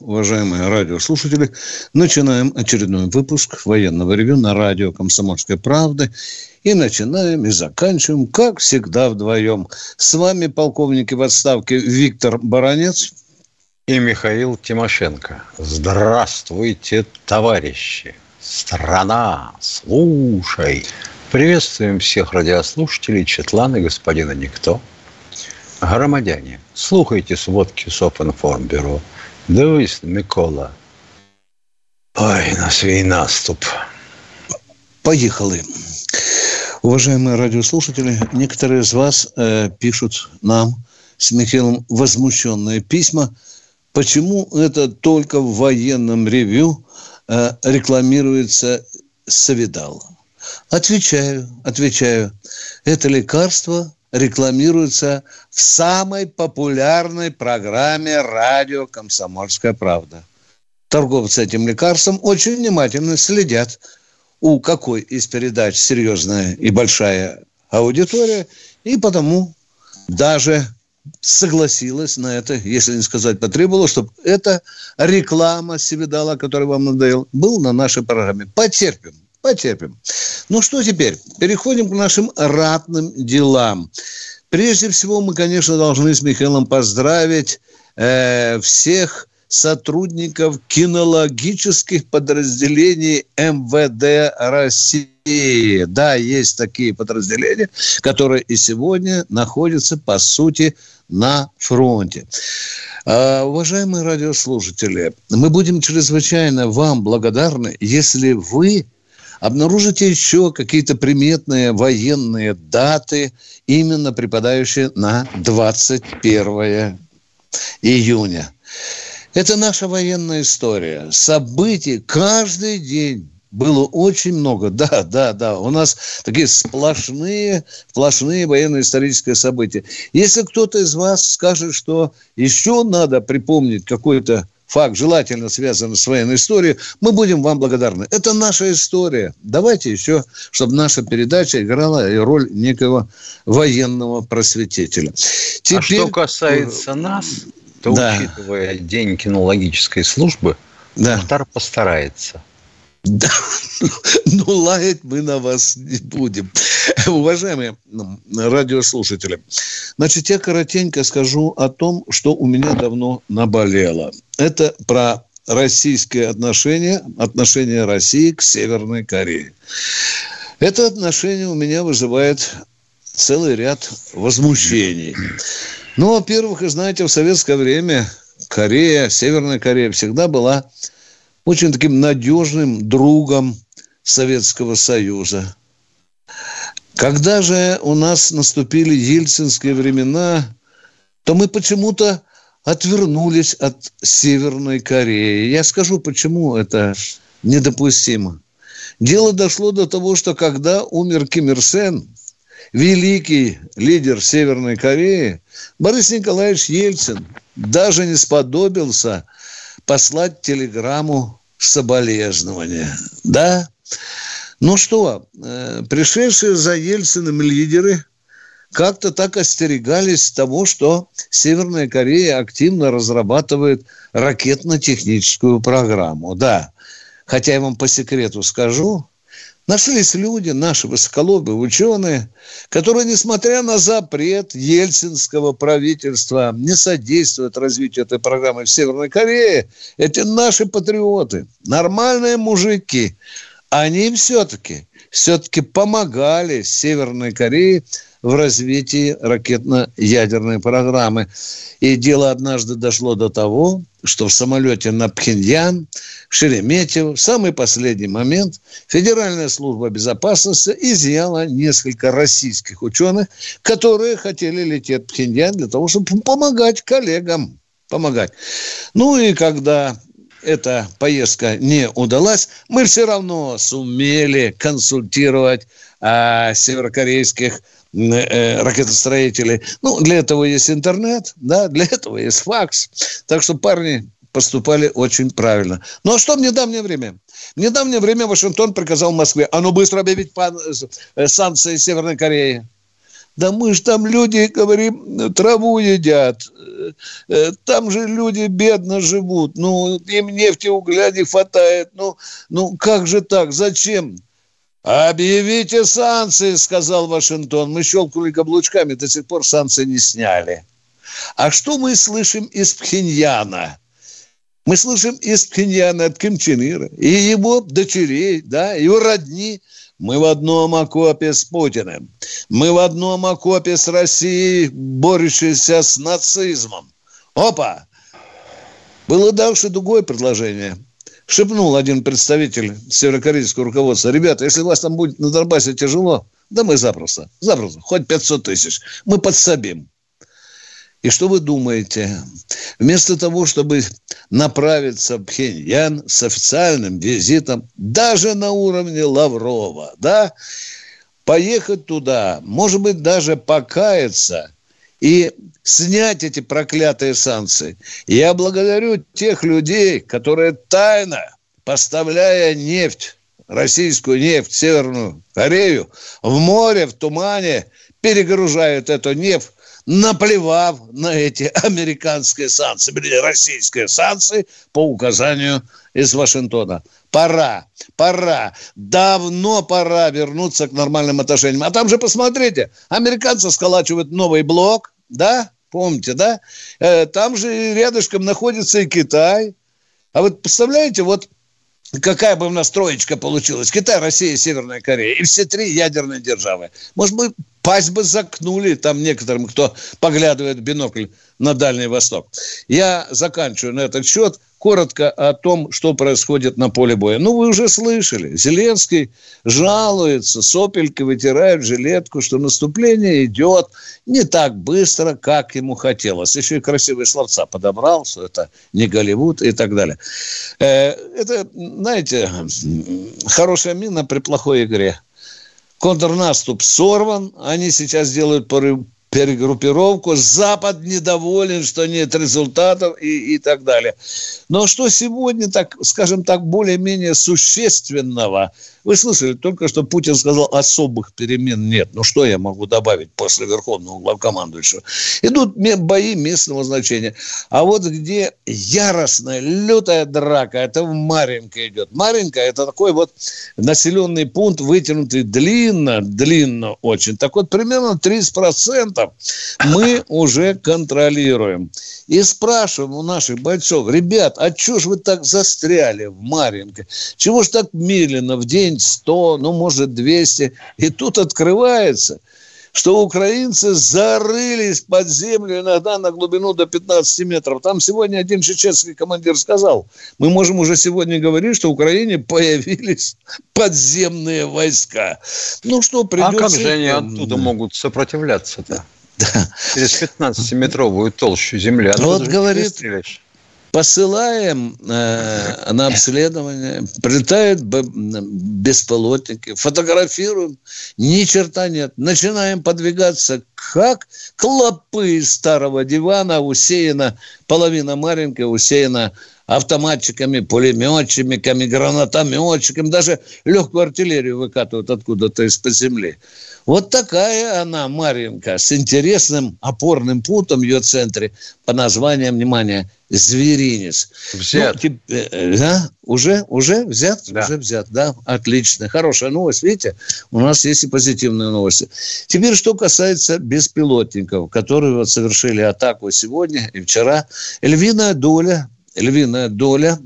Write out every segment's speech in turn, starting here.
уважаемые радиослушатели. Начинаем очередной выпуск военного ревю на радио «Комсомольской правды». И начинаем, и заканчиваем, как всегда, вдвоем. С вами полковники в отставке Виктор Баранец. И Михаил Тимошенко. Здравствуйте, товарищи! Страна, слушай! Приветствуем всех радиослушателей, Четлана, господина Никто. Громадяне, слухайте сводки Софинформбюро. Дивись, Микола. Ой, на свій наступ. Поехали. Уважаемые радиослушатели, некоторые из вас э, пишут нам с Михаилом возмущенные письма, почему это только в военном ревю э, рекламируется Савидал. Отвечаю, отвечаю. Это лекарство рекламируется в самой популярной программе радио «Комсомольская правда». Торговцы этим лекарством очень внимательно следят, у какой из передач серьезная и большая аудитория, и потому даже согласилась на это, если не сказать потребовала, чтобы эта реклама Севидала, которая вам надоел, был на нашей программе. Потерпим. Потерпим. Ну что теперь? Переходим к нашим ратным делам. Прежде всего, мы, конечно, должны с Михаилом поздравить э, всех сотрудников кинологических подразделений МВД России. Да, есть такие подразделения, которые и сегодня находятся, по сути, на фронте. А, уважаемые радиослушатели, мы будем чрезвычайно вам благодарны, если вы обнаружите еще какие-то приметные военные даты, именно припадающие на 21 июня. Это наша военная история. Событий каждый день было очень много. Да, да, да. У нас такие сплошные, сплошные военно-исторические события. Если кто-то из вас скажет, что еще надо припомнить какой-то факт, желательно связанный с военной историей, мы будем вам благодарны. Это наша история. Давайте еще, чтобы наша передача играла роль некого военного просветителя. Теперь... А что касается нас, то, да. учитывая День кинологической службы, да. Мухтар постарается. Да, ну лаять мы на вас не будем. Уважаемые радиослушатели, значит, я коротенько скажу о том, что у меня давно наболело. Это про российские отношения, отношения России к Северной Корее. Это отношение у меня вызывает целый ряд возмущений. Ну, во-первых, вы знаете, в советское время Корея, Северная Корея всегда была очень таким надежным другом Советского Союза. Когда же у нас наступили ельцинские времена, то мы почему-то отвернулись от Северной Кореи. Я скажу, почему это недопустимо. Дело дошло до того, что когда умер Ким Ир Сен, великий лидер Северной Кореи, Борис Николаевич Ельцин даже не сподобился послать телеграмму соболезнования. Да? Ну что, э, пришедшие за Ельциным лидеры как-то так остерегались того, что Северная Корея активно разрабатывает ракетно-техническую программу. Да, хотя я вам по секрету скажу, Нашлись люди, наши высоколобые ученые, которые, несмотря на запрет ельцинского правительства, не содействуют развитию этой программы в Северной Корее. Это наши патриоты, нормальные мужики. Они все-таки, все-таки помогали Северной Корее в развитии ракетно-ядерной программы. И дело однажды дошло до того, что в самолете на Пхеньян, Шереметьево, в самый последний момент Федеральная служба безопасности изъяла несколько российских ученых, которые хотели лететь в Пхеньян для того, чтобы помогать коллегам. Помогать. Ну и когда эта поездка не удалась, мы все равно сумели консультировать а, северокорейских э, ракетостроителей. Ну, для этого есть интернет, да, для этого есть факс. Так что парни поступали очень правильно. Ну, а что в недавнее время? В недавнее время Вашингтон приказал Москве, а ну быстро объявить э, санкции Северной Кореи. Да мы же там люди, говорим, траву едят. Э, там же люди бедно живут. Ну, им нефти, угля не хватает. Ну, ну как же так? Зачем? Объявите санкции, сказал Вашингтон. Мы щелкнули каблучками, до сих пор санкции не сняли. А что мы слышим из Пхеньяна? Мы слышим из Пхеньяна от Ким Чен Ира и его дочерей, да, его родни – мы в одном окопе с Путиным. Мы в одном окопе с Россией, борющейся с нацизмом. Опа! Было дальше другое предложение. Шепнул один представитель северокорейского руководства. Ребята, если у вас там будет на Донбассе тяжело, да мы запросто, запросто, хоть 500 тысяч. Мы подсобим. И что вы думаете? Вместо того, чтобы направиться в Пхеньян с официальным визитом, даже на уровне Лаврова, да, поехать туда, может быть, даже покаяться и снять эти проклятые санкции. Я благодарю тех людей, которые тайно, поставляя нефть, российскую нефть Северную Корею, в море, в тумане, перегружают эту нефть наплевав на эти американские санкции, или российские санкции по указанию из Вашингтона. Пора, пора, давно пора вернуться к нормальным отношениям. А там же, посмотрите, американцы сколачивают новый блок, да, помните, да? Э, там же рядышком находится и Китай. А вот представляете, вот какая бы у получилась. Китай, Россия, Северная Корея. И все три ядерные державы. Может быть, пасть бы закнули там некоторым, кто поглядывает в бинокль на Дальний Восток. Я заканчиваю на этот счет коротко о том, что происходит на поле боя. Ну, вы уже слышали. Зеленский жалуется, сопельки вытирает жилетку, что наступление идет не так быстро, как ему хотелось. Еще и красивые словца подобрал, что это не Голливуд и так далее. Э, это, знаете, хорошая мина при плохой игре. Контрнаступ сорван, они сейчас делают перегруппировку. Запад недоволен, что нет результатов и, и так далее. Но что сегодня, так, скажем так, более-менее существенного? Вы слышали только, что Путин сказал, особых перемен нет. Ну, что я могу добавить после Верховного главкомандующего? Идут бои местного значения. А вот где яростная, лютая драка, это в Маринка идет. Маринка – это такой вот населенный пункт, вытянутый длинно, длинно очень. Так вот, примерно 30% мы уже контролируем. И спрашиваем у наших бойцов, ребят, а чего ж вы так застряли в Маринке? Чего ж так медленно в день 100, ну, может, 200? И тут открывается, что украинцы зарылись под землю иногда на глубину до 15 метров. Там сегодня один чеченский командир сказал, мы можем уже сегодня говорить, что в Украине появились подземные войска. Ну что, придется... А как же они оттуда могут сопротивляться-то? Да. Через 15-метровую толщу земли. Вот говорит, посылаем э, на обследование, прилетают беспилотники, фотографируем, ни черта нет. Начинаем подвигаться как клопы старого дивана, усеяна, половина маленькая, усеяна автоматчиками, пулеметчиками, гранатометчиками, даже легкую артиллерию выкатывают откуда-то из-под земли. Вот такая она, Маринка, с интересным опорным пунктом в ее центре по названием, внимание, Зверинец. Взят. Ну, тип, э, да? Уже, уже взят? Да. Уже взят, да. Отлично. Хорошая новость. Видите, у нас есть и позитивные новости. Теперь, что касается беспилотников, которые вот совершили атаку сегодня и вчера. Львиная доля львиная доля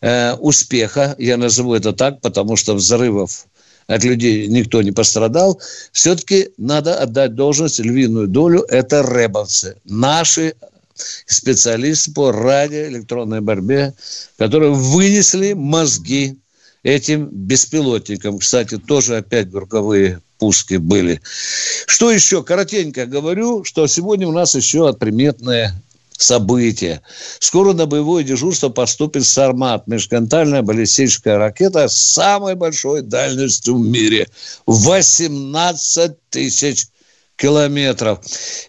э, успеха, я назову это так, потому что взрывов от людей никто не пострадал, все-таки надо отдать должность, львиную долю, это рэбовцы, наши специалисты по радиоэлектронной борьбе, которые вынесли мозги этим беспилотникам. Кстати, тоже опять групповые пуски были. Что еще? Коротенько говорю, что сегодня у нас еще отприметное событие. Скоро на боевое дежурство поступит «Сармат» – межконтинентальная баллистическая ракета с самой большой дальностью в мире – 18 тысяч километров.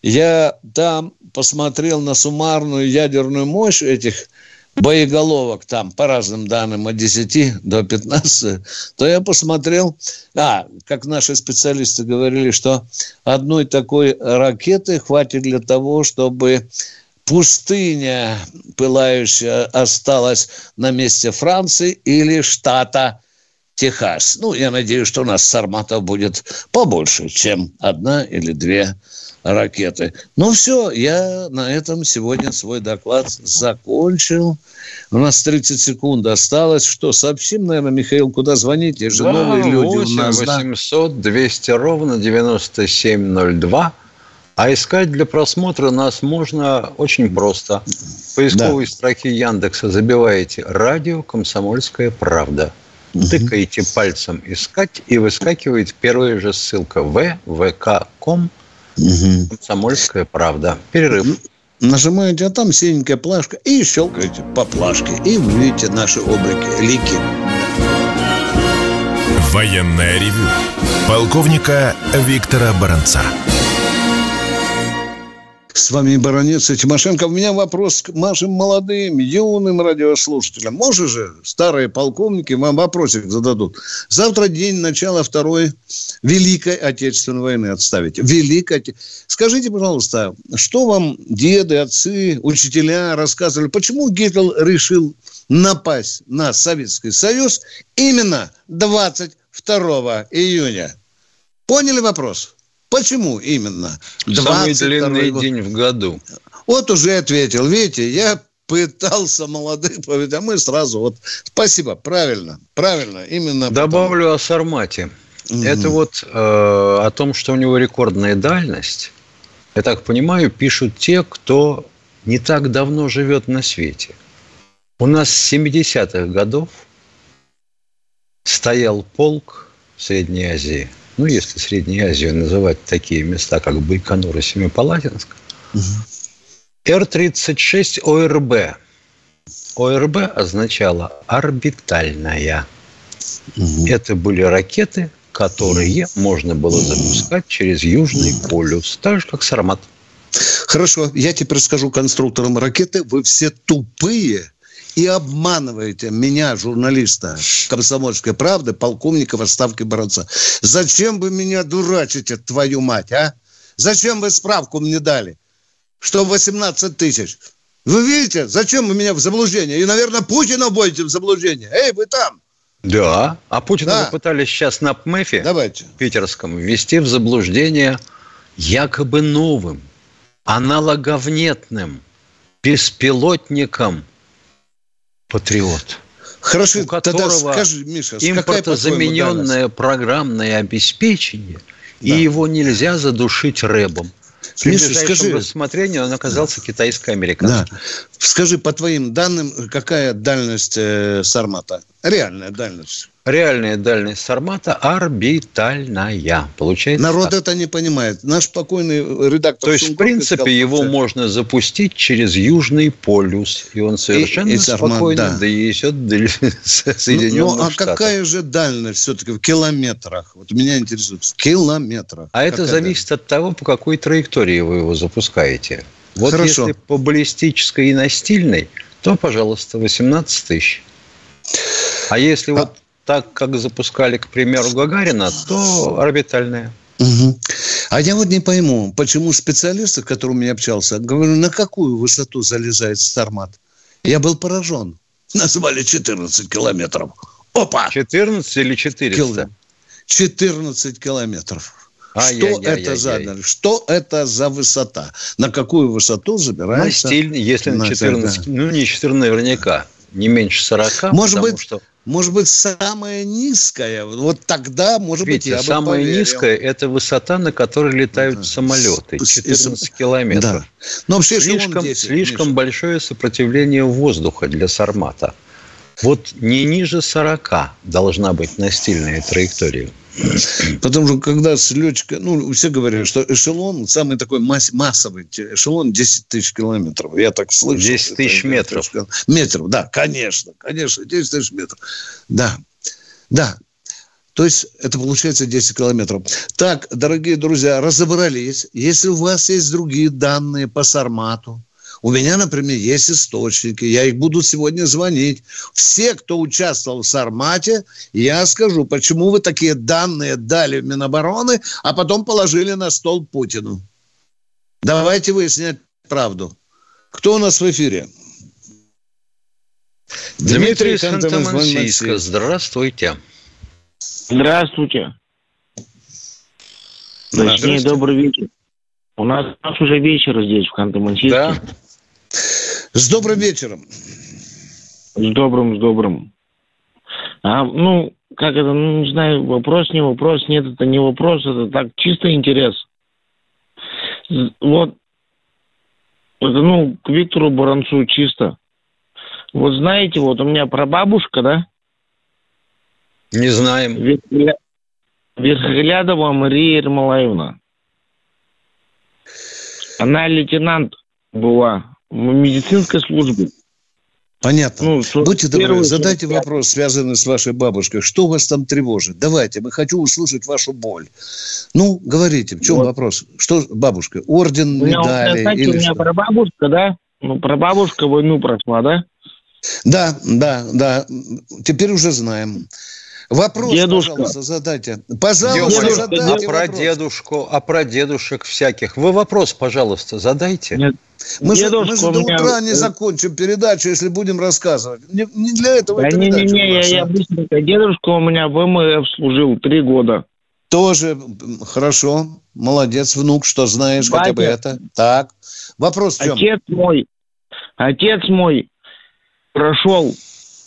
Я там посмотрел на суммарную ядерную мощь этих боеголовок там по разным данным от 10 до 15, то я посмотрел, а, как наши специалисты говорили, что одной такой ракеты хватит для того, чтобы пустыня пылающая осталась на месте Франции или штата Техас. Ну, я надеюсь, что у нас сарматов будет побольше, чем одна или две ракеты. Ну все, я на этом сегодня свой доклад закончил. У нас 30 секунд осталось. Что, сообщим, наверное, Михаил, куда звонить? Я же да, новые люди 8 у нас. 800 200 ровно 9702. А искать для просмотра нас можно очень просто. В поисковой да. строке Яндекса забиваете «Радио Комсомольская правда». Угу. Тыкаете пальцем «Искать» и выскакивает первая же ссылка vvk.com Угу. Комсомольская правда. Перерыв. Нажимаете, а там синенькая плашка, и щелкаете по плашке, и вы видите наши облаки, лики. Военная ревю. Полковника Виктора Баранца. С вами баронец и Тимошенко. У меня вопрос к нашим молодым, юным радиослушателям. Может же, старые полковники вам вопросик зададут. Завтра день начала Второй Великой Отечественной войны отставить. Великой Скажите, пожалуйста, что вам деды, отцы, учителя рассказывали, почему Гитлер решил напасть на Советский Союз именно 22 июня? Поняли вопрос? Почему именно? Самый длинный год? день в году. Вот уже ответил. Видите, я пытался молодых powiedzieć, а мы сразу вот... Спасибо, правильно, правильно. Именно Добавлю потому. о Сармате. Mm-hmm. Это вот э, о том, что у него рекордная дальность. Я так понимаю, пишут те, кто не так давно живет на свете. У нас с 70-х годов стоял полк в Средней Азии – ну, если Средней Азию называть такие места, как Байконур и Семипалатинск, угу. Р-36 ОРБ. ОРБ означало орбитальная. Угу. Это были ракеты, которые можно было запускать через Южный полюс, так же, как Сармат. Хорошо, я теперь скажу конструкторам ракеты, вы все тупые и обманываете меня, журналиста «Комсомольской правды», полковника в отставке Баранца. Зачем вы меня дурачите, твою мать, а? Зачем вы справку мне дали? Что 18 тысяч? Вы видите, зачем вы меня в заблуждение? И, наверное, Путина вводите в заблуждение. Эй, вы там! Да, а Путина да. пытались сейчас на ПМЭФе Давайте. питерском ввести в заблуждение якобы новым, аналоговнетным, беспилотником – патриот. Хорошо, у которого тогда скажи, Миша, импортозамененное программное обеспечение, да. и его нельзя задушить рэбом. При Миша, скажи, рассмотрению он оказался китайско-американским. Да. Скажи, по твоим данным, какая дальность э, Сармата? Реальная дальность. Реальная дальность Сармата орбитальная. Получается Народ так. это не понимает. Наш покойный редактор... То есть, в принципе, сказал, его можно запустить через Южный полюс. И он совершенно и, и Сармат, спокойно да. доезет до Соединенных ну, ну, а Штатов. какая же дальность все-таки в километрах? Вот меня интересует. В километрах. А это зависит дальность? от того, по какой траектории вы его запускаете. Вот Хорошо. если по баллистической и настильной, то, пожалуйста, 18 тысяч. А если а... вот так, как запускали, к примеру, Гагарина, то орбитальная. Угу. А я вот не пойму, почему специалисты, с которыми я общался, говорю, на какую высоту залезает Стармат? Я был поражен. Назвали 14 километров. Опа! 14 или 400? 14 километров. А, что я, это я, за я, что это за высота? На какую высоту забирается? На стиль, если на 14, да. ну не 14 наверняка, не меньше 40. Может быть, что может быть, самая низкая. Вот тогда, может Видите, быть, я самая бы низкая – это высота, на которой летают да. самолеты. 14 километров. Да. Но вообще слишком, 10, слишком большое сопротивление воздуха для Сармата. Вот не ниже 40 должна быть настильная траектория. Потому что когда с летчика, ну, все говорят, что эшелон, самый такой масс, массовый эшелон 10 тысяч километров. Я так слышу. 10 тысяч метров. Метров, да, конечно, конечно, 10 тысяч метров. Да, да. То есть это получается 10 километров. Так, дорогие друзья, разобрались. Если у вас есть другие данные по Сармату, у меня, например, есть источники, я их буду сегодня звонить. Все, кто участвовал в Сармате, я скажу, почему вы такие данные дали в Минобороны, а потом положили на стол Путину. Давайте выяснять правду. Кто у нас в эфире? Дмитрий, Дмитрий Ханты-Мансийска. Здравствуйте. Здравствуйте. Точнее, добрый вечер. У нас, у нас уже вечер здесь, в Ханты-Мансийске. Да. С добрым вечером. С добрым, с добрым. А, ну, как это, ну, не знаю, вопрос, не вопрос, нет, это не вопрос, это так, чисто интерес. Вот, это, ну, к Виктору Баранцу чисто. Вот знаете, вот у меня прабабушка, да? Не знаем. Верхоглядова Мария Ермолаевна. Она лейтенант была медицинской службе. Понятно. Ну, Будьте добры, задайте вопрос, связанный с вашей бабушкой. Что вас там тревожит? Давайте, мы хочу услышать вашу боль. Ну, говорите, в чем вот. вопрос? Что, бабушка, орден, у меня, медали? Кстати, или у меня что? прабабушка, да? Ну, прабабушка войну прошла, да? Да, да, да. Теперь уже знаем. Вопрос, Дедушка. пожалуйста, задайте. Пожалуйста, Дедушка, задайте а про вопрос. дедушку, а про дедушек всяких. Вы вопрос, пожалуйста, задайте. Нет. Мы же, мы же до меня... утра не закончим передачу, если будем рассказывать. Не, не для этого да не, не, не, я, я быстренько. Дедушка у меня в МФ служил три года. Тоже хорошо. Молодец, внук, что знаешь Батя. хотя бы это. Так. Вопрос в чем? Отец мой, отец мой прошел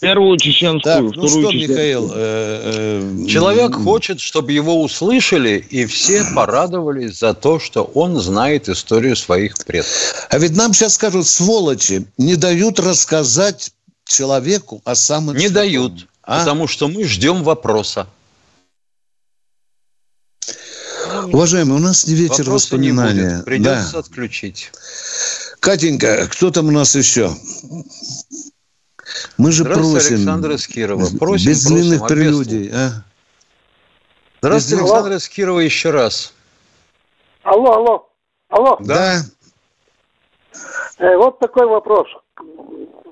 Первую чеченскую, так, ну вторую что, чеченскую. Михаил, э, э, Человек хочет, чтобы его услышали, и все порадовались за то, что он знает историю своих предков. А ведь нам сейчас скажут, сволочи, не дают рассказать человеку о самом Не дают, а? потому что мы ждем вопроса. Уважаемый, у нас не вечер Вопроса воспоминания. Не будет. Придется да. отключить. Катенька, кто там у нас еще? Мы же просим... Александр из Кирова. Просим, без просим, длинных прелюдий. А? Здравствуйте, без... Александр из Кирова еще раз. Алло, алло. Алло. Да. Э, вот такой вопрос.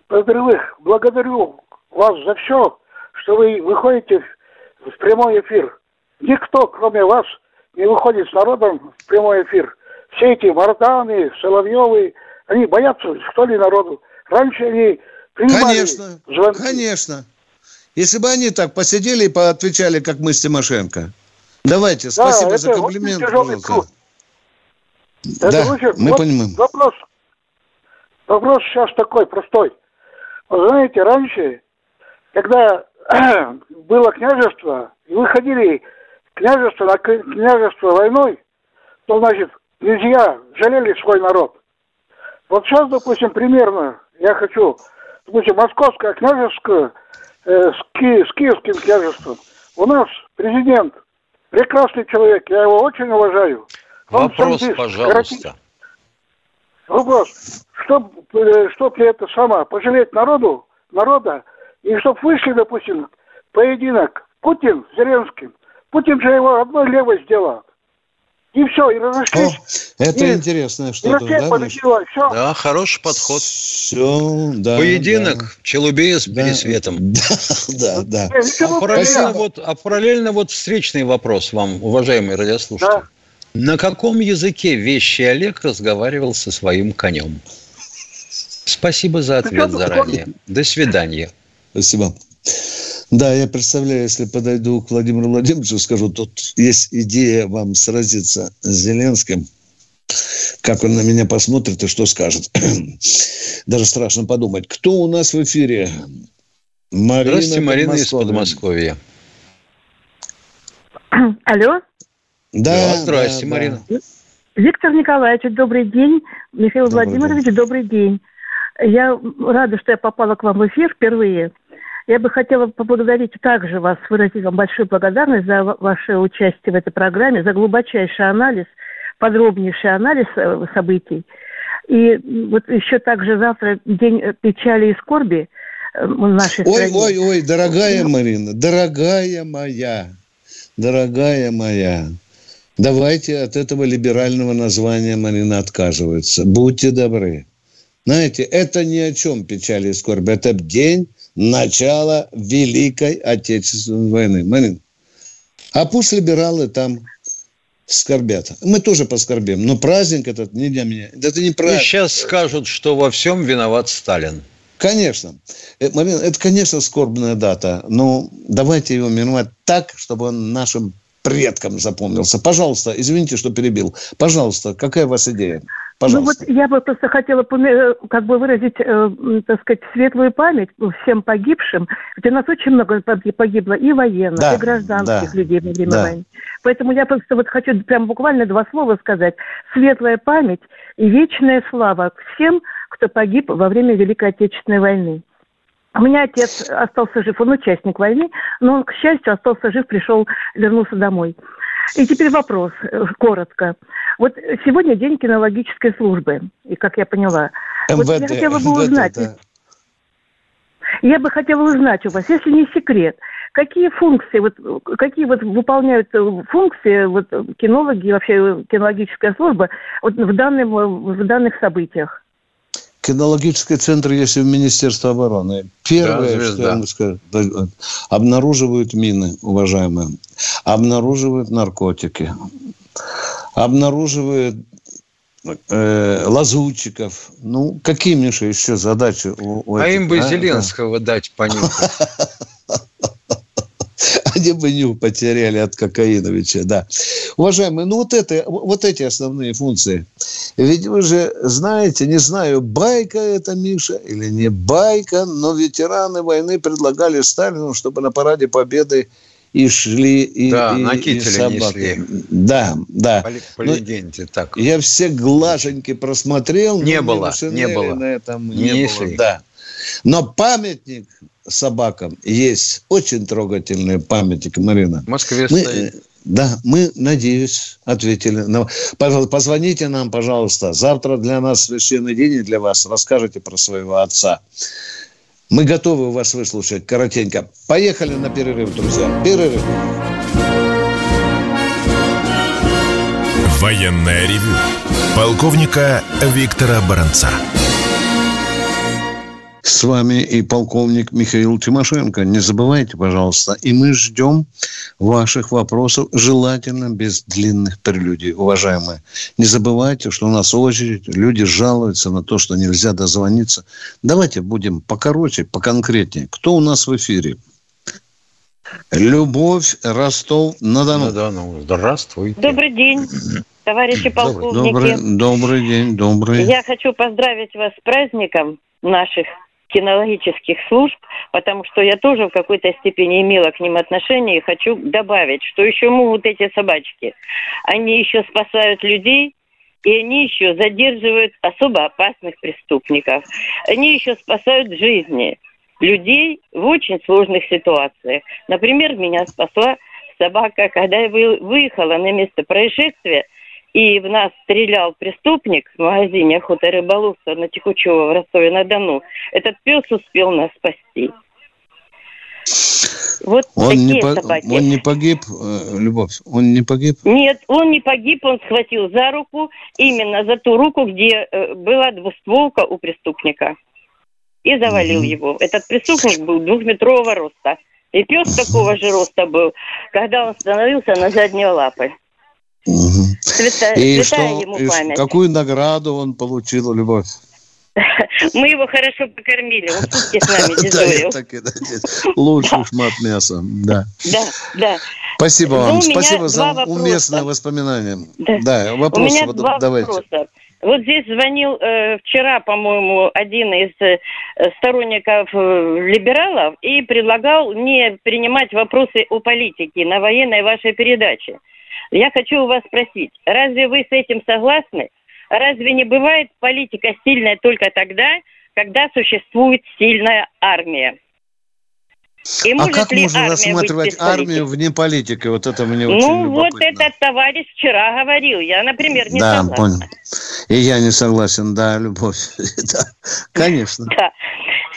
Поздравых, благодарю вас за все, что вы выходите в прямой эфир. Никто, кроме вас, не выходит с народом в прямой эфир. Все эти Мартаны, Соловьевы, они боятся, что ли, народу. Раньше они Конечно, звонки. конечно. Если бы они так посидели и поотвечали, как мы с Тимошенко. Давайте, да, спасибо за комплимент. Это да, очень, мы вот понимаем. Вопрос, вопрос сейчас такой простой. Вы знаете, раньше, когда было княжество, и выходили княжество на княжество войной, то, значит, князья жалели свой народ. Вот сейчас, допустим, примерно, я хочу допустим, Московское княжество э, с, Ки, с Киевским княжеством. У нас президент прекрасный человек, я его очень уважаю. Он Вопрос, сам пожалуйста. Вопрос. Чтоб, э, чтоб это самое, пожалеть народу, народа, и чтоб вышли, допустим, поединок Путин с Зеленским. Путин же его одной левой сделал. И все, и разошлись. О, это и, интересное что-то, да? Победила, все. Да, хороший подход. Все, да. Поединок да. Челубея с да. Пересветом. Да, да, да. А параллельно, вот, а параллельно вот встречный вопрос вам, уважаемые радиослушатели. Да. На каком языке вещи Олег разговаривал со своим конем? Спасибо за ответ заранее. До свидания. Спасибо. Да, я представляю, если подойду к Владимиру Владимировичу, скажу, тут есть идея вам сразиться с Зеленским. Как он на меня посмотрит и что скажет. Даже страшно подумать. Кто у нас в эфире? Марина Здравствуйте, Марина из Подмосковья. Алло? Да, да здрасте, да, Марина. Да. Виктор Николаевич, добрый день. Михаил добрый Владимирович, день. добрый день. Я рада, что я попала к вам в эфир впервые. Я бы хотела поблагодарить также вас, выразить вам большую благодарность за ваше участие в этой программе, за глубочайший анализ, подробнейший анализ э, событий. И вот еще также завтра день печали и скорби э, в нашей ой, стране. Ой, ой, ой, дорогая Марина, дорогая моя, дорогая моя, давайте от этого либерального названия Марина отказывается. Будьте добры. Знаете, это ни о чем печали и скорби. Это день начала Великой Отечественной войны. Марин, а пусть либералы там скорбят. Мы тоже поскорбим. Но праздник этот не для меня. Это не праздник. И сейчас скажут, что во всем виноват Сталин. Конечно. Э, это, конечно, скорбная дата. Но давайте его миновать так, чтобы он нашим предкам запомнился. Пожалуйста, извините, что перебил. Пожалуйста, какая у вас идея? Пожалуйста. Ну вот я бы просто хотела э, как бы выразить, э, так сказать, светлую память всем погибшим. У нас очень много погибло и военных, да, и гражданских да, людей во время да. войны. Поэтому я просто вот хочу прям буквально два слова сказать. Светлая память и вечная слава всем, кто погиб во время Великой Отечественной войны. У меня отец остался жив, он участник войны, но он, к счастью, остался жив, пришел, вернулся домой. И теперь вопрос, э, коротко. Вот сегодня день кинологической службы, и как я поняла. МВД, вот я хотела бы узнать, МВД, да. я бы хотела узнать у вас, если не секрет, какие функции, вот, какие вот выполняют функции вот, кинологи, вообще кинологическая служба вот в, данном, в данных событиях? кинологический центр есть в Министерстве обороны. Первое, да, что я вам скажу, обнаруживают мины, уважаемые, обнаруживают наркотики, обнаруживают э, лазутчиков. Ну, какие, Миша, еще задачи? У, у а этих, им бы а? Зеленского да. дать понюхать. Они бы нюх потеряли от Кокаиновича, да. Уважаемые, ну вот, это, вот эти основные функции. Ведь вы же знаете, не знаю, байка это, Миша, или не байка, но ветераны войны предлагали Сталину, чтобы на параде Победы и шли и, да, и, на и собаки. Да, да. По, по ну, легенде, так. Я все глаженьки просмотрел. Не было, не было. На этом не, не было. Да. Но памятник собакам есть очень трогательный памятник, Марина. В Москве Мы, стоит. Э, да, мы, надеюсь, ответили. Позвоните нам, пожалуйста. Завтра для нас священный день и для вас. Расскажите про своего отца. Мы готовы вас выслушать коротенько. Поехали на перерыв, друзья. Перерыв. Военная ревю. Полковника Виктора Баранца. С вами и полковник Михаил Тимошенко. Не забывайте, пожалуйста. И мы ждем ваших вопросов, желательно без длинных прелюдий, уважаемые. Не забывайте, что у нас очередь, люди жалуются на то, что нельзя дозвониться. Давайте будем покороче, поконкретнее. Кто у нас в эфире? Любовь Ростов-на-Дону. На-Дону. Здравствуйте. Добрый день, товарищи полковники. Добрый, добрый день, добрый. Я хочу поздравить вас с праздником наших кинологических служб, потому что я тоже в какой-то степени имела к ним отношение и хочу добавить, что еще могут эти собачки. Они еще спасают людей, и они еще задерживают особо опасных преступников. Они еще спасают жизни людей в очень сложных ситуациях. Например, меня спасла собака, когда я выехала на место происшествия – и в нас стрелял преступник в магазине охота и рыболовства на Тихучева в Ростове-на-Дону, этот пес успел нас спасти. Вот он такие не собаки. Он не погиб, э, Любовь? Он не погиб? Нет, он не погиб, он схватил за руку, именно за ту руку, где э, была двустволка у преступника. И завалил угу. его. Этот преступник был двухметрового роста. И пес такого же роста был, когда он становился на задние лапы. Святая, и что, ему и память. Какую награду он получил, Любовь? Мы его хорошо покормили, он сутки с нами дежурил. Лучший шмат мяса, да. Да, да. Спасибо вам, спасибо за уместное воспоминание. Да, вопрос. У меня два вопроса. Вот здесь звонил э, вчера, по-моему, один из э, сторонников э, либералов и предлагал не принимать вопросы о политике на военной вашей передаче. Я хочу у вас спросить, разве вы с этим согласны? Разве не бывает политика сильная только тогда, когда существует сильная армия? И а как можно рассматривать армию вне политики? Вот это мне очень Ну, вот этот товарищ вчера говорил. Я, например, не да, согласна. понял. И я не согласен, да, Любовь. да, конечно. Да.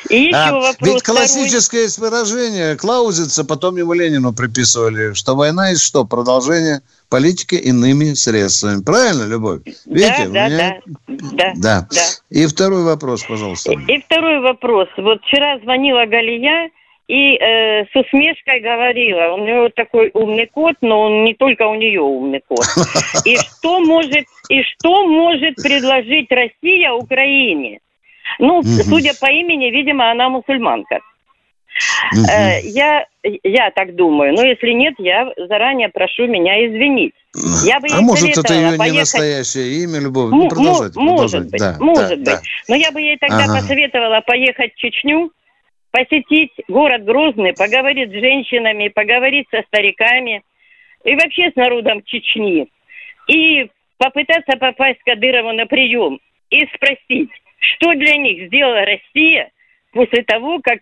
И еще а, вопрос ведь классическое второй. выражение Клаузица, потом его Ленину приписывали, что война есть что? Продолжение политики иными средствами. Правильно, Любовь? Видите, да, меня... да, да, да, да. И второй вопрос, пожалуйста. И, и второй вопрос. Вот вчера звонила Галия, и э, с усмешкой говорила, у нее такой умный кот, но он не только у нее умный кот. И что может, и что может предложить Россия Украине? Ну, судя по имени, видимо, она мусульманка. Угу. Я, я так думаю. Но если нет, я заранее прошу меня извинить. Я бы а может, это ее поехать... не настоящее имя, Любовь? Ну, продолжайте, может продолжайте. быть, да, может да, быть. Да. Но я бы ей тогда ага. посоветовала поехать в Чечню, посетить город Грозный, поговорить с женщинами, поговорить со стариками и вообще с народом Чечни. И попытаться попасть к Кадырову на прием и спросить, что для них сделала Россия после того, как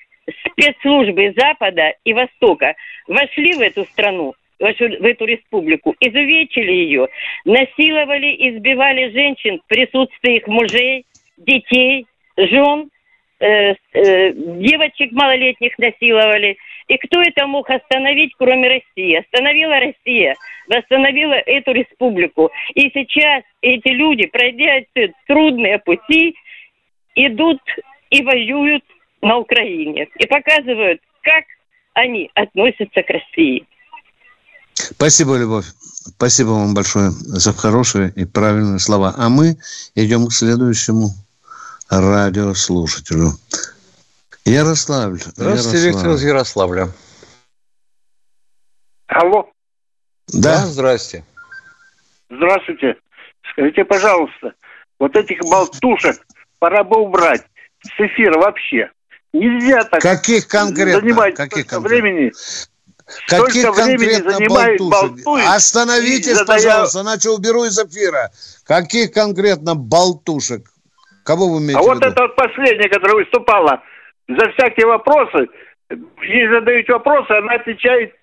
спецслужбы Запада и Востока вошли в эту страну, в эту республику, изувечили ее, насиловали, избивали женщин в присутствии их мужей, детей, жен – Э, э, девочек малолетних насиловали. И кто это мог остановить, кроме России? Остановила Россия, восстановила эту республику. И сейчас эти люди, пройдя эти трудные пути, идут и воюют на Украине. И показывают, как они относятся к России. Спасибо, Любовь. Спасибо вам большое за хорошие и правильные слова. А мы идем к следующему радиослушателю. Ярославль. Здравствуйте, Ярослав. Виктор из Ярославля. Алло. Да, да здрасте. Здравствуйте. Скажите, пожалуйста, вот этих болтушек пора бы убрать с эфира вообще. Нельзя так Каких конкретно? занимать Каких конкретно? времени. Каких Столько конкретно болтушек? Остановитесь, задая... пожалуйста, иначе уберу из эфира. Каких конкретно болтушек? Кого вы имеете А в вот виду? это вот последняя, которая выступала, за всякие вопросы, ей задают вопросы, она отвечает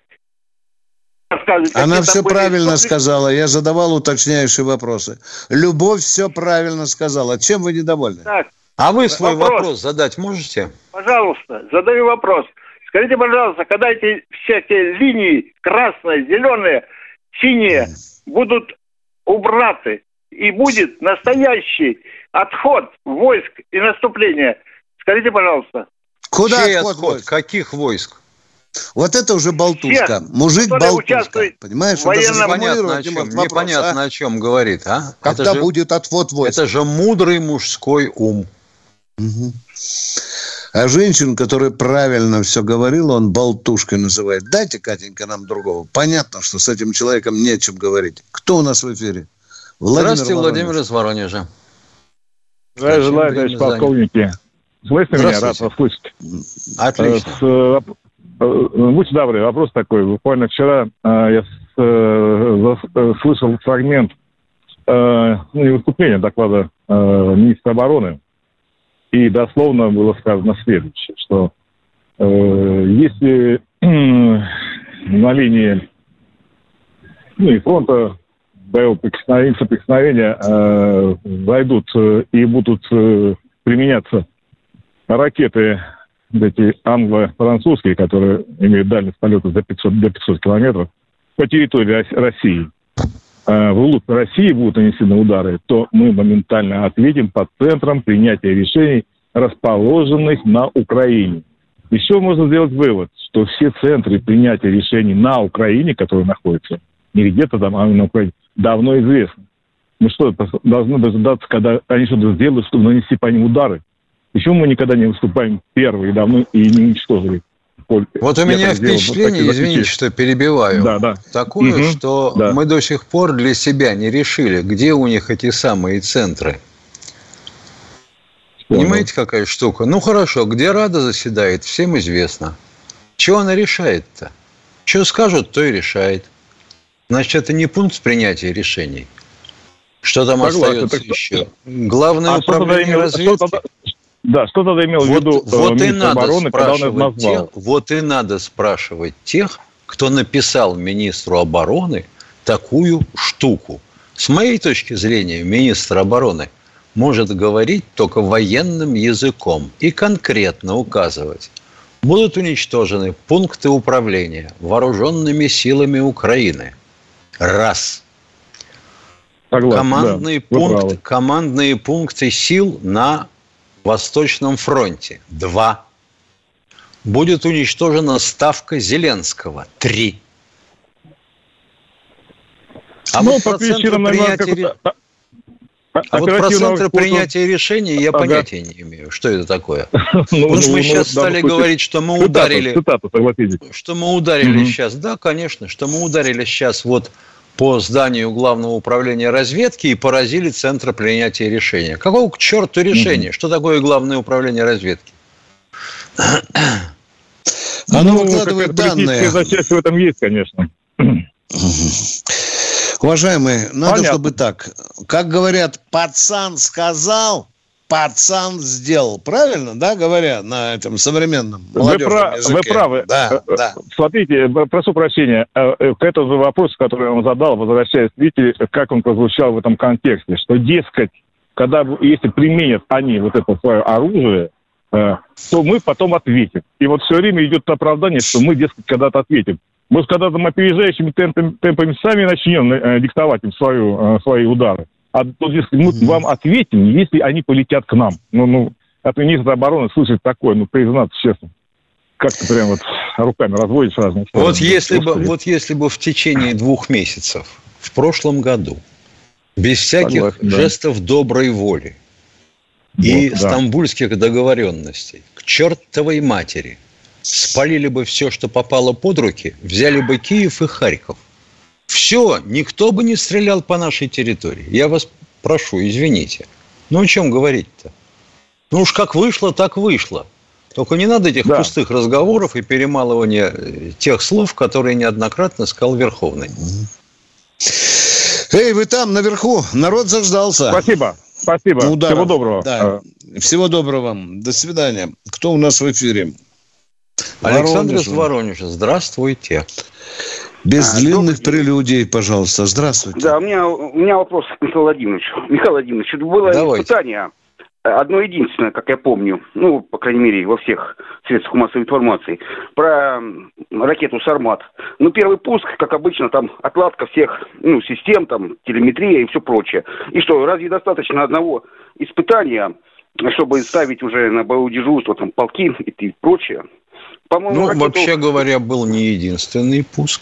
она все правильно были... сказала. Я задавал уточняющие вопросы. Любовь все правильно сказала. Чем вы недовольны? Так, а вы свой вопрос. вопрос задать можете? Пожалуйста, задаю вопрос. Скажите, пожалуйста, когда эти все эти линии красные, зеленые, синие будут убраты и будет настоящий отход войск и наступление. Скажите, пожалуйста. Куда Чей отход, отход? Войск? Каких войск? Вот это уже болтушка. Всех, Мужик болтушка. Понимаешь? Военном... Непонятно, о чем, вопрос, непонятно а? о чем говорит. А? Когда это будет отвод войск? Это же мудрый мужской ум. Угу. А женщин, который правильно все говорил, он болтушкой называет. Дайте, Катенька, нам другого. Понятно, что с этим человеком нечем говорить. Кто у нас в эфире? Владимир Здравствуйте, Воронеж. Владимир из Воронежа. Здравия желаю, товарищ полковники. Слышно меня? Рад вас слышать. Отлично. С, э, э, будьте добры, вопрос такой. Буквально вчера э, я слышал фрагмент ну, не выступления, доклада министра обороны. И дословно было сказано следующее, что если на линии ну, и фронта боевого соприкосновения э, войдут э, и будут э, применяться ракеты эти англо-французские, которые имеют дальность полета за 500, до 500 километров, по территории России, э, в лоб России будут нанесены удары, то мы моментально ответим по центрам принятия решений, расположенных на Украине. Еще можно сделать вывод, что все центры принятия решений на Украине, которые находятся, не где-то там, а на Украине, давно известно. Мы что, должны дожидаться, когда они что-то сделают, чтобы нанести по ним удары? Почему мы никогда не выступаем первые давно и не уничтожили? Вот у меня впечатление, вот извините, что перебиваю, да, да. такое, угу, что да. мы до сих пор для себя не решили, где у них эти самые центры. Понял. Понимаете, какая штука? Ну хорошо, где Рада заседает, всем известно. Чего она решает-то? Что скажут, то и решает. Значит, это не пункт принятия решений. Что там Согласен, остается так... еще? Главное а управление разведки. Что тогда, да, что тогда имел вот, в виду э, вот и надо обороны, когда он это назвал? Тех, вот и надо спрашивать тех, кто написал министру обороны такую штуку. С моей точки зрения, министр обороны может говорить только военным языком и конкретно указывать. Будут уничтожены пункты управления вооруженными силами Украины. Раз. Согласен, командные, да, пункт, командные пункты сил на Восточном фронте. Два. Будет уничтожена ставка Зеленского. Три. А ну, вот по причинам, принятия... А, а вот про центр принятия решений я ага. понятия не имею. Что это такое? Ну, Потому что мы сейчас ну, стали говорить, что мы ударили... Что мы ударили сейчас. Да, конечно, что мы ударили сейчас вот по зданию Главного управления разведки и поразили Центр принятия решения. Какого к черту решения? Что такое Главное управление разведки? Оно ну, выкладывает данные. Зачастие в этом есть, конечно. Уважаемые, надо, Понятно. чтобы так. Как говорят, пацан сказал, пацан сделал. Правильно, да, говоря на этом современном вы, прав, языке? Вы правы. Да, э, да. Смотрите, прошу прощения, э, к этому вопросу, который я вам задал, возвращаясь, видите, как он прозвучал в этом контексте, что, дескать, когда, если применят они вот это свое оружие, э, то мы потом ответим. И вот все время идет оправдание, что мы, дескать, когда-то ответим. Может, когда-то мы опережающими темпами, темпами сами начнем э, диктовать им свою, э, свои удары. А тут, если мы mm-hmm. вам ответим, если они полетят к нам. Ну, ну, от министра обороны слышать такое, ну, признаться честно. Как ты прям вот руками разводишь разные стороны. Вот если, бы, вот если бы в течение двух месяцев в прошлом году без всяких Согласен, жестов да. доброй воли вот, и да. стамбульских договоренностей к чертовой матери – спалили бы все, что попало под руки, взяли бы Киев и Харьков. Все, никто бы не стрелял по нашей территории. Я вас прошу, извините. Ну, о чем говорить-то? Ну уж как вышло, так вышло. Только не надо этих да. пустых разговоров и перемалывания э, тех слов, которые неоднократно сказал Верховный. Эй, вы там, наверху, народ заждался. Спасибо. Спасибо. Ударов. Всего доброго. Да. Всего доброго вам. До свидания. Кто у нас в эфире? Александр из Воронежа. Здравствуйте. Без а, длинных добрый... прелюдий, пожалуйста. Здравствуйте. Да, у меня, у меня вопрос к Михаилу Владимировичу. Михаил Владимирович, было Давайте. испытание, одно единственное, как я помню, ну, по крайней мере, во всех средствах массовой информации, про ракету «Сармат». Ну, первый пуск, как обычно, там отладка всех ну, систем, там, телеметрия и все прочее. И что, разве достаточно одного испытания, чтобы ставить уже на боевое дежурство там, полки и прочее? По-моему, ну, ракету... вообще говоря, был не единственный пуск,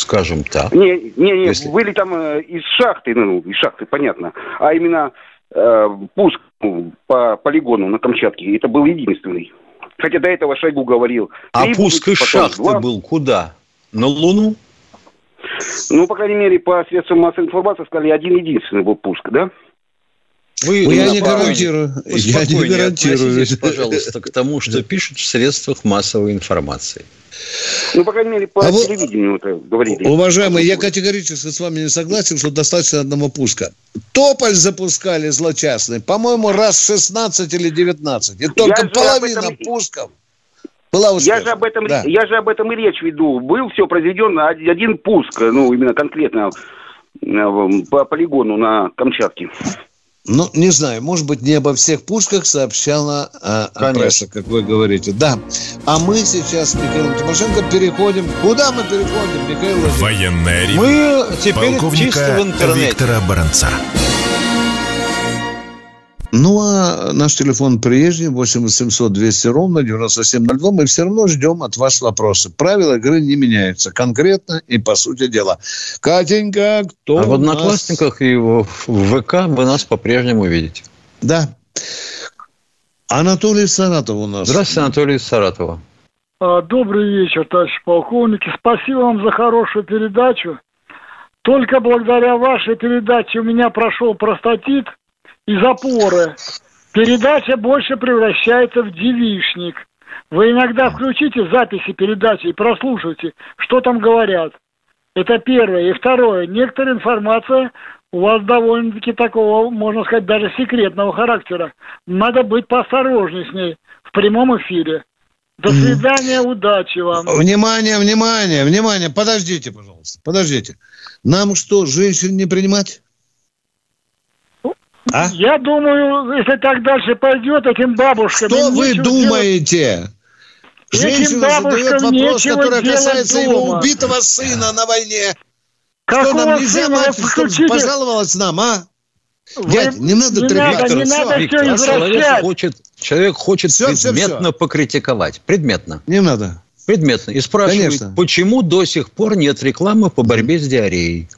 скажем так. Не, не, не Если... были там э, из шахты, ну, из шахты, понятно, а именно э, пуск ну, по полигону на Камчатке, это был единственный. Хотя до этого Шойгу говорил. А пуск из шахты два. был куда? На Луну? Ну, по крайней мере, по средствам массовой информации сказали, один единственный был пуск, да? Вы ну, я не гарантирую. Я не гарантирую. пожалуйста, к тому, что пишут в средствах массовой информации. Ну, по крайней мере, по а телевидению это говорили. Уважаемый, я категорически с вами не согласен, что достаточно одного пуска. Тополь запускали злочастный, по-моему, раз 16 или 19. И только я половина этом... пусков была успешна. Я же, об этом, да. я же об этом и речь веду. Был все произведено один пуск, ну, именно конкретно э, по полигону на Камчатке. Ну, не знаю, может быть, не обо всех пушках сообщала а, пресса, как вы говорите. Да. А мы сейчас с Михаилом Тимошенко переходим. Куда мы переходим, Михаил Военная ревю. Мы теперь чисто в интернете. Виктора Баранца. Ну, а наш телефон прежний, 8 800 200 ровно 9702. Мы все равно ждем от вас вопросы. Правила игры не меняются конкретно и по сути дела. Катенька, кто А в Одноклассниках нас... и в ВК вы нас по-прежнему видите. Да. Анатолий Саратов у нас. Здравствуйте, Анатолий из Саратова. Добрый вечер, товарищ полковники. Спасибо вам за хорошую передачу. Только благодаря вашей передаче у меня прошел простатит – и запоры. Передача больше превращается в девишник. Вы иногда включите записи передачи и прослушайте, что там говорят. Это первое. И второе. Некоторая информация у вас довольно-таки такого, можно сказать, даже секретного характера. Надо быть поосторожнее с ней в прямом эфире. До свидания, удачи вам. Внимание, внимание, внимание. Подождите, пожалуйста, подождите. Нам что, женщин не принимать? А? Я думаю, если так дальше пойдет, этим бабушкам... Что вы думаете? Женщина задает вопрос, который касается дома. его убитого сына на войне. Какого что нам нельзя мать, чтобы пожаловалась нам, а? Вы... Дядь, не надо не надо, не надо Виктор, все человек хочет, человек хочет все, предметно все, все. покритиковать. Предметно. Не надо. Предметно. И спрашивает, Конечно. почему до сих пор нет рекламы по борьбе с диареей?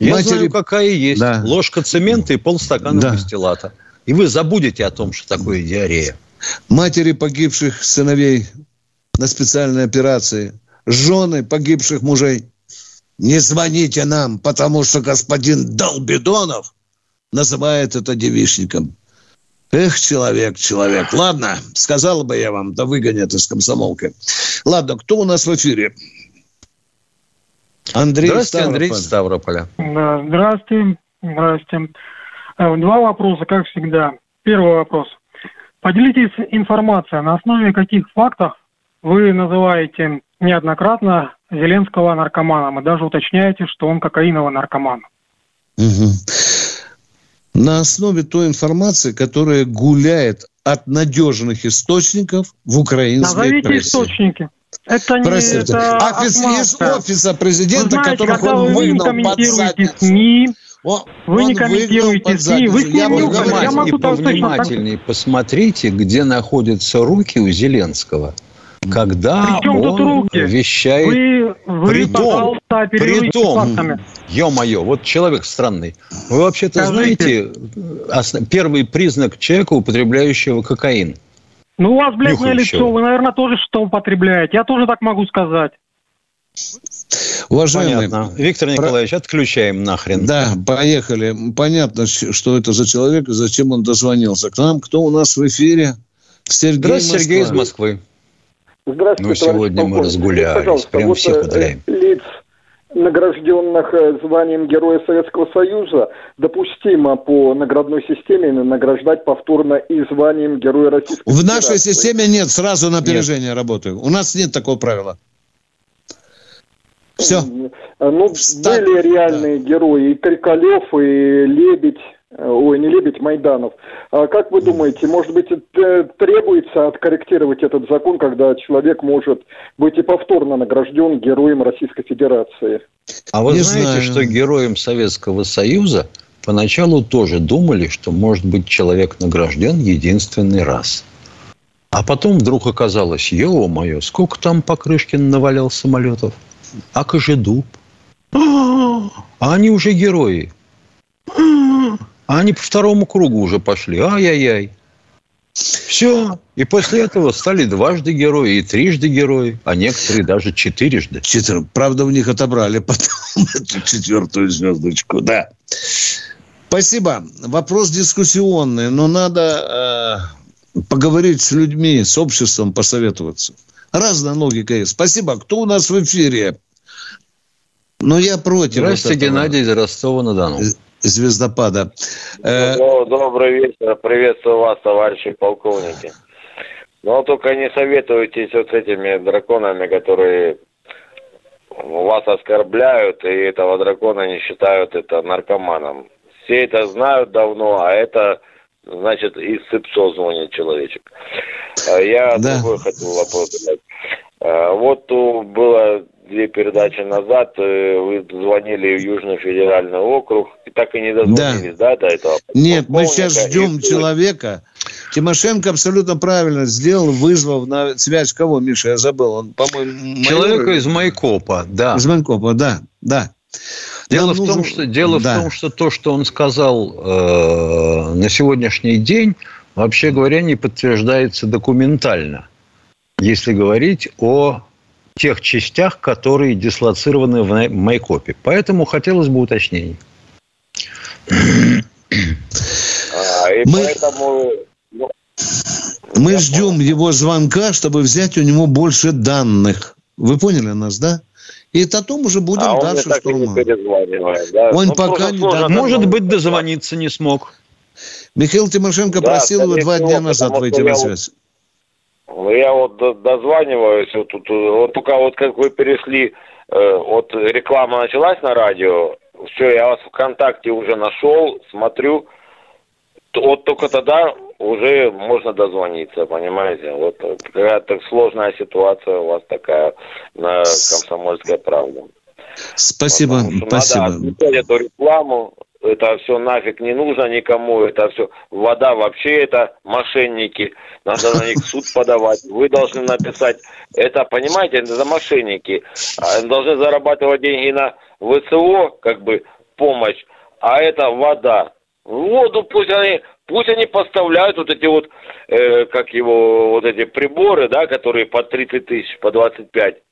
Я Матери... знаю, какая есть. Да. Ложка цемента и полстакана да. дистиллата. И вы забудете о том, что такое диарея. Матери погибших сыновей на специальной операции, жены погибших мужей. Не звоните нам, потому что господин Долбидонов называет это девичником. Эх, человек, человек. Ладно, сказал бы я вам, да выгонят из комсомолки. Ладно, кто у нас в эфире? Андрей Здравствуйте, Андрей Ставрополя. Да, здравствуйте. Здравствуйте. Э, два вопроса, как всегда. Первый вопрос. Поделитесь информацией, на основе каких фактов вы называете неоднократно Зеленского наркоманом и даже уточняете, что он кокаиновый наркоман. Угу. На основе той информации, которая гуляет от надежных источников в украинской Назовите прессе. источники. Это не Простите. это Офис, из офиса президента, вы знаете, которых он вы выгнал не под задницу. СМИ, он, вы не комментируете СМИ, вы с ним не Я могу повнимательнее посмотрите, где находятся руки у Зеленского когда он руки? вещает вы, вы, при том, при том, ё-моё, вот человек странный. Вы вообще-то знаете первый признак человека, употребляющего кокаин? Ну, у вас бледное лицо, вы, наверное, тоже что употребляете. Я тоже так могу сказать. Уважаемый, Понятно. Виктор Николаевич, про... отключаем нахрен. Да, поехали. Понятно, что это за человек и зачем он дозвонился к нам. Кто у нас в эфире? Сергей Здравствуйте, Сергей из Москвы. Здравствуйте, Ну, сегодня мы разгулялись, Пожалуйста, прям вот всех э, удаляем. Лиц, награжденных э, званием Героя Советского Союза, допустимо по наградной системе награждать повторно и званием Героя Российской В нашей системе нет, сразу на опережение работаю. У нас нет такого правила. Все. Ну, Встать. были реальные да. герои, и Крикалев, и Лебедь, ой, не Лебедь, Майданов. А как вы думаете, может быть, требуется откорректировать этот закон, когда человек может быть и повторно награжден героем Российской Федерации? А вы не знаете, знаю. что героем Советского Союза поначалу тоже думали, что может быть человек награжден единственный раз. А потом вдруг оказалось, ё-моё, сколько там Покрышкин навалял самолетов? А Кожедуб? А они уже герои. А они по второму кругу уже пошли. Ай-яй-яй. Все. И после этого стали дважды герои и трижды герои, а некоторые даже четырежды. Четыре. Правда, у них отобрали потом эту четвертую звездочку. Да. Спасибо. Вопрос дискуссионный, но надо э, поговорить с людьми, с обществом, посоветоваться. Разная логика есть. Спасибо. Кто у нас в эфире? Но я против. Здравствуйте, Геннадий из Ростова-на-Дону звездопада. Э, ну, добрый вечер. Приветствую вас, товарищи полковники. Но только не советуйтесь вот с этими драконами, которые вас оскорбляют, и этого дракона не считают это наркоманом. Все это знают давно, а это, значит, из СИПСО звонит человечек. А я да. другой хотел вопрос задать. А вот было две передачи назад э, вы звонили в Южный федеральный округ и так и не дозвонились, да, да до этого? Нет, мы сейчас ждем и... человека. Тимошенко абсолютно правильно сделал, вызвав на связь кого, Миша, я забыл. Он, по-моему, Человека майор... из Майкопа, да. Из Майкопа, да, да. Дело, Нам в, нужен... том, что, дело да. в том, что то, что он сказал э, на сегодняшний день, вообще говоря, не подтверждается документально, если говорить о тех частях, которые дислоцированы в Майкопе. Поэтому хотелось бы уточнений. А, мы, поэтому... Ну, мы ждем его звонка, чтобы взять у него больше данных. Вы поняли нас, да? И потом уже будем а дальше штурмовать. Да? Он ну, пока не... Да, может быть, дозвониться не смог. Михаил Тимошенко да, просил его два дня назад выйти на связь. Ну, я вот дозваниваюсь, вот, тут, вот только вот как вы перешли, э, вот реклама началась на радио, все, я вас ВКонтакте уже нашел, смотрю, вот только тогда уже можно дозвониться, понимаете? Вот какая-то сложная ситуация у вас такая на комсомольской правде. Спасибо, спасибо. Надо эту рекламу, это все нафиг не нужно никому, это все, вода вообще это мошенники, надо на них суд подавать, вы должны написать, это, понимаете, это за мошенники, они должны зарабатывать деньги на ВСО, как бы, помощь, а это вода. Воду пусть они, пусть они поставляют вот эти вот, э, как его, вот эти приборы, да, которые по 30 тысяч, по 25,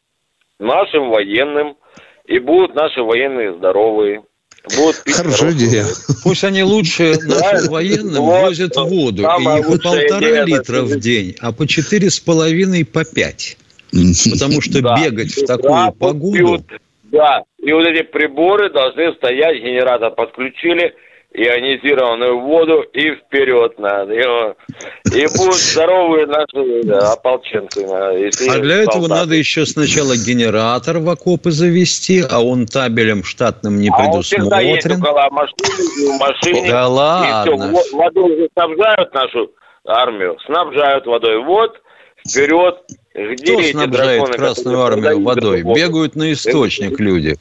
нашим военным, и будут наши военные здоровые. Пить Хорошая идея. Пусть они лучше нашим военным возят воду. И не по полтора литра в день, а по четыре с половиной, по пять. Потому что бегать в такую погоду... Да, и вот эти приборы должны стоять, генератор подключили – ионизированную воду и вперед надо. И, и будут здоровые наши да, ополченцы. А для этого надо еще сначала генератор в окопы завести, а он табелем штатным не предусмотрен. А он есть около машины, в машине. Да ладно. И все, водой снабжают нашу армию, снабжают водой. Вот, вперед, где Кто снабжает драконы, Красную армию водой? Бегают на источник люди.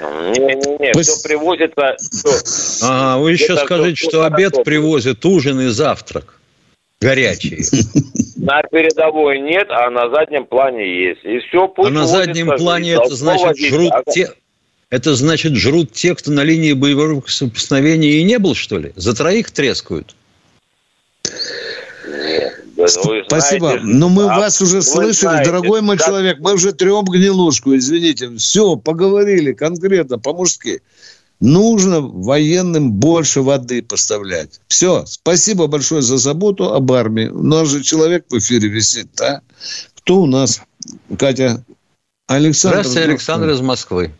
Не-не-не, Вы... все привозится. Все. А, вы еще Это скажите, все, что обед готов. привозят ужин и завтрак. Горячие. На передовой нет, а на заднем плане есть. И все, пусть а на заднем плане это значит жрут те... Это значит, жрут те, кто на линии боевого соприкосновения и не был, что ли? За троих трескают? Вы Спасибо. Знаете, Но мы а вас уже слышали, знаете, дорогой мой да. человек. Мы уже трем гнилушку, извините. Все, поговорили конкретно, по-мужски. Нужно военным больше воды поставлять. Все. Спасибо большое за заботу об армии. У нас же человек в эфире висит, да? Кто у нас? Катя? Александр. Здравствуйте, Александр из Москвы.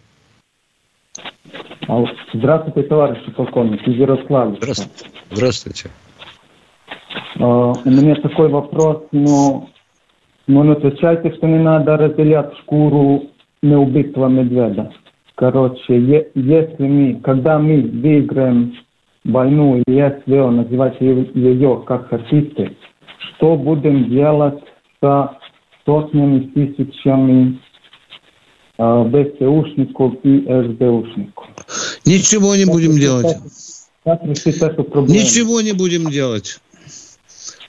Здравствуйте, товарищи полковник, из Ярославля. Здравствуйте. Здравствуйте. Uh, у меня такой вопрос, но, но не отвечайте, что не надо разделять шкуру неубитого медведя. Короче, е, если мы, когда мы выиграем войну, если вы называете ее как хотите, что будем делать с сотнями, тысячами э, ВСУшников и СБУшников? Ничего не будем делать. Как решить эту проблему? Ничего не будем делать.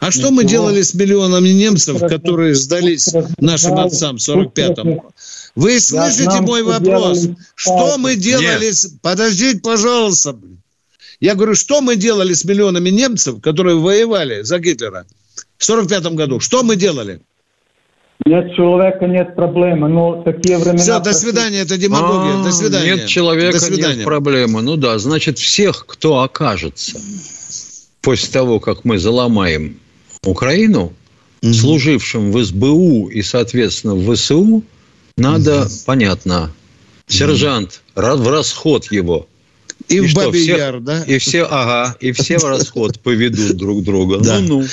А что мы делали с миллионами немцев, которые сдались нашим отцам в 45-м? Вы слышите мой вопрос? Что мы делали... С... Подождите, пожалуйста. Я говорю, что мы делали с миллионами немцев, которые воевали за Гитлера в 45 году? Что мы делали? Нет человека, нет проблемы. Но такие времена... Все, до свидания, это демагогия. А, до свидания. Нет человека, до свидания. нет проблемы. Ну да, значит, всех, кто окажется после того, как мы заломаем Украину, угу. служившим в СБУ и, соответственно, в ВСУ, надо, угу. понятно, сержант, угу. в расход его. И, и в что, все, Яр, да? И все, ага, и все в расход поведут друг друга. Да. Ну-ну.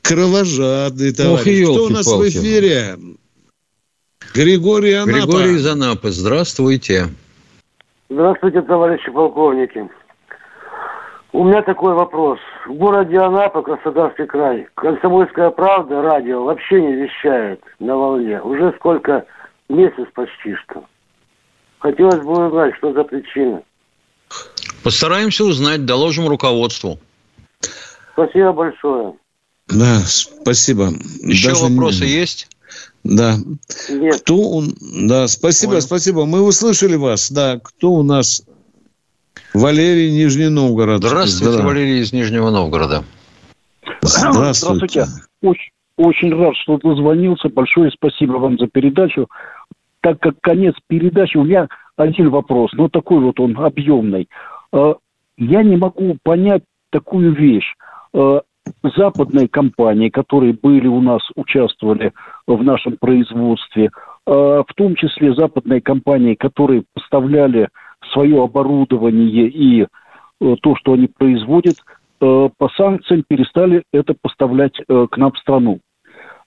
Кровожадный товарищ. Ох, Кто у нас в эфире? Григорий Анапа. Григорий из Анапы. Здравствуйте. Здравствуйте, товарищи полковники. У меня такой вопрос. В городе Анапа, Краснодарский край, Комсомольская правда, радио вообще не вещает на волне. Уже сколько? Месяц почти что. Хотелось бы узнать, что за причина. Постараемся узнать, доложим руководству. Спасибо большое. Да, спасибо. Еще Даже вопросы не... есть? Да. Нет. Кто он? Да, спасибо, Ой. спасибо. Мы услышали вас. Да, кто у нас Валерий, Нижний Новгород. Здравствуйте, да. Валерий из Нижнего Новгорода. Здравствуйте. Здравствуйте. Очень, очень рад, что дозвонился. Большое спасибо вам за передачу. Так как конец передачи, у меня один вопрос, но такой вот он объемный. Э, я не могу понять такую вещь. Э, западные компании, которые были у нас, участвовали в нашем производстве, э, в том числе западные компании, которые поставляли свое оборудование и э, то, что они производят, э, по санкциям перестали это поставлять э, к нам в страну.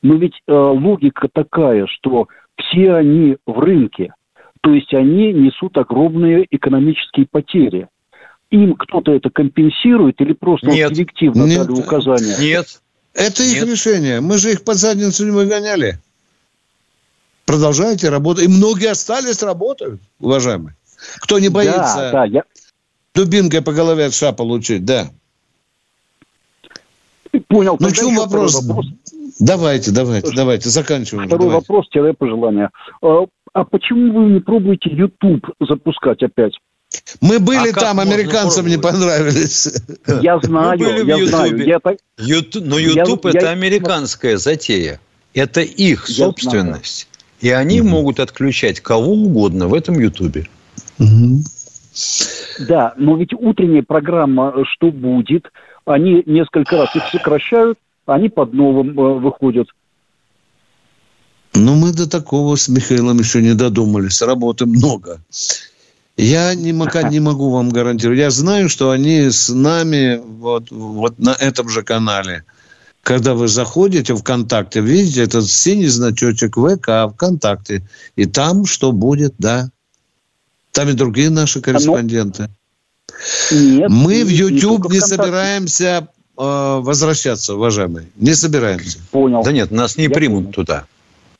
Но ведь логика такая, что все они в рынке, то есть они несут огромные экономические потери. им кто-то это компенсирует или просто Нет. директивно Нет. дали указания? Нет. Это их Нет. решение. Мы же их под задницу не выгоняли. Продолжайте работать. И многие остались работают, уважаемые. Кто не боится да, да, я... дубинкой по голове от ша получить, да. Понял. Ну, в чем вопрос? вопрос? Давайте, давайте, давайте, заканчиваем. Второй давайте. вопрос, тире пожелания. А, а почему вы не пробуете YouTube запускать опять? Мы были а там, американцам не понравились. Я знаю, я знаю. Я так... YouTube, но YouTube я, это я... американская затея. Это их собственность. И они угу. могут отключать кого угодно в этом Ютубе. Угу. Да, но ведь утренняя программа «Что будет?» Они несколько раз их сокращают, они под новым э, выходят. Ну, мы до такого с Михаилом еще не додумались. Работы много. Я не, не могу вам гарантировать. Я знаю, что они с нами вот, вот на этом же канале. Когда вы заходите в ВКонтакте, видите этот синий значочек ВК ВКонтакте. И там что будет, да. Там и другие наши корреспонденты. Нет, Мы в YouTube не, не собираемся э, возвращаться, уважаемые. Не собираемся. Понял. Да нет, нас не Я примут понял. туда.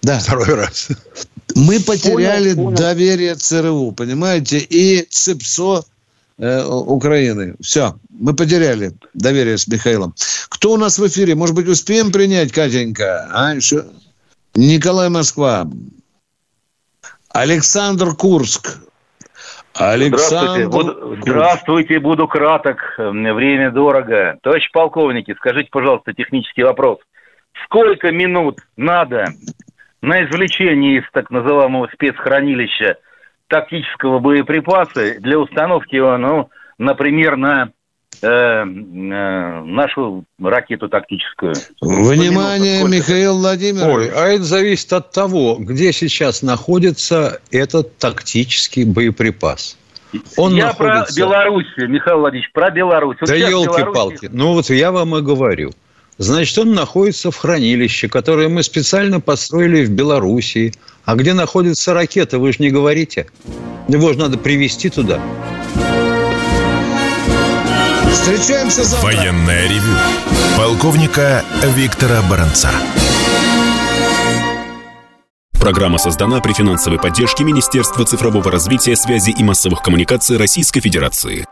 Да. Второй раз. Мы потеряли понял, понял. доверие ЦРУ, понимаете, и ЦИПСО э, Украины. Все, мы потеряли доверие с Михаилом. Кто у нас в эфире? Может быть, успеем принять, Катенька? А, еще? Николай Москва. Александр Курск. Александр... Здравствуйте, буду, здравствуйте, буду краток, время дорого. Товарищ полковники, скажите, пожалуйста, технический вопрос. Сколько минут надо на извлечение из так называемого спецхранилища тактического боеприпаса для установки его, ну, например, на э, э, нашу ракету тактическую. Внимание, Михаил Владимирович. Ой, а это зависит от того, где сейчас находится этот тактический боеприпас. Он я находится... про Беларусь, Михаил Владимирович, про Беларусь. Вот да елки-палки. Беларусь... Ну вот я вам и говорю. Значит, он находится в хранилище, которое мы специально построили в Белоруссии. А где находится ракета, вы же не говорите. Его же надо привезти туда. Встречаемся завтра. Военная ревю. Полковника Виктора Баранца. Программа создана при финансовой поддержке Министерства цифрового развития, связи и массовых коммуникаций Российской Федерации.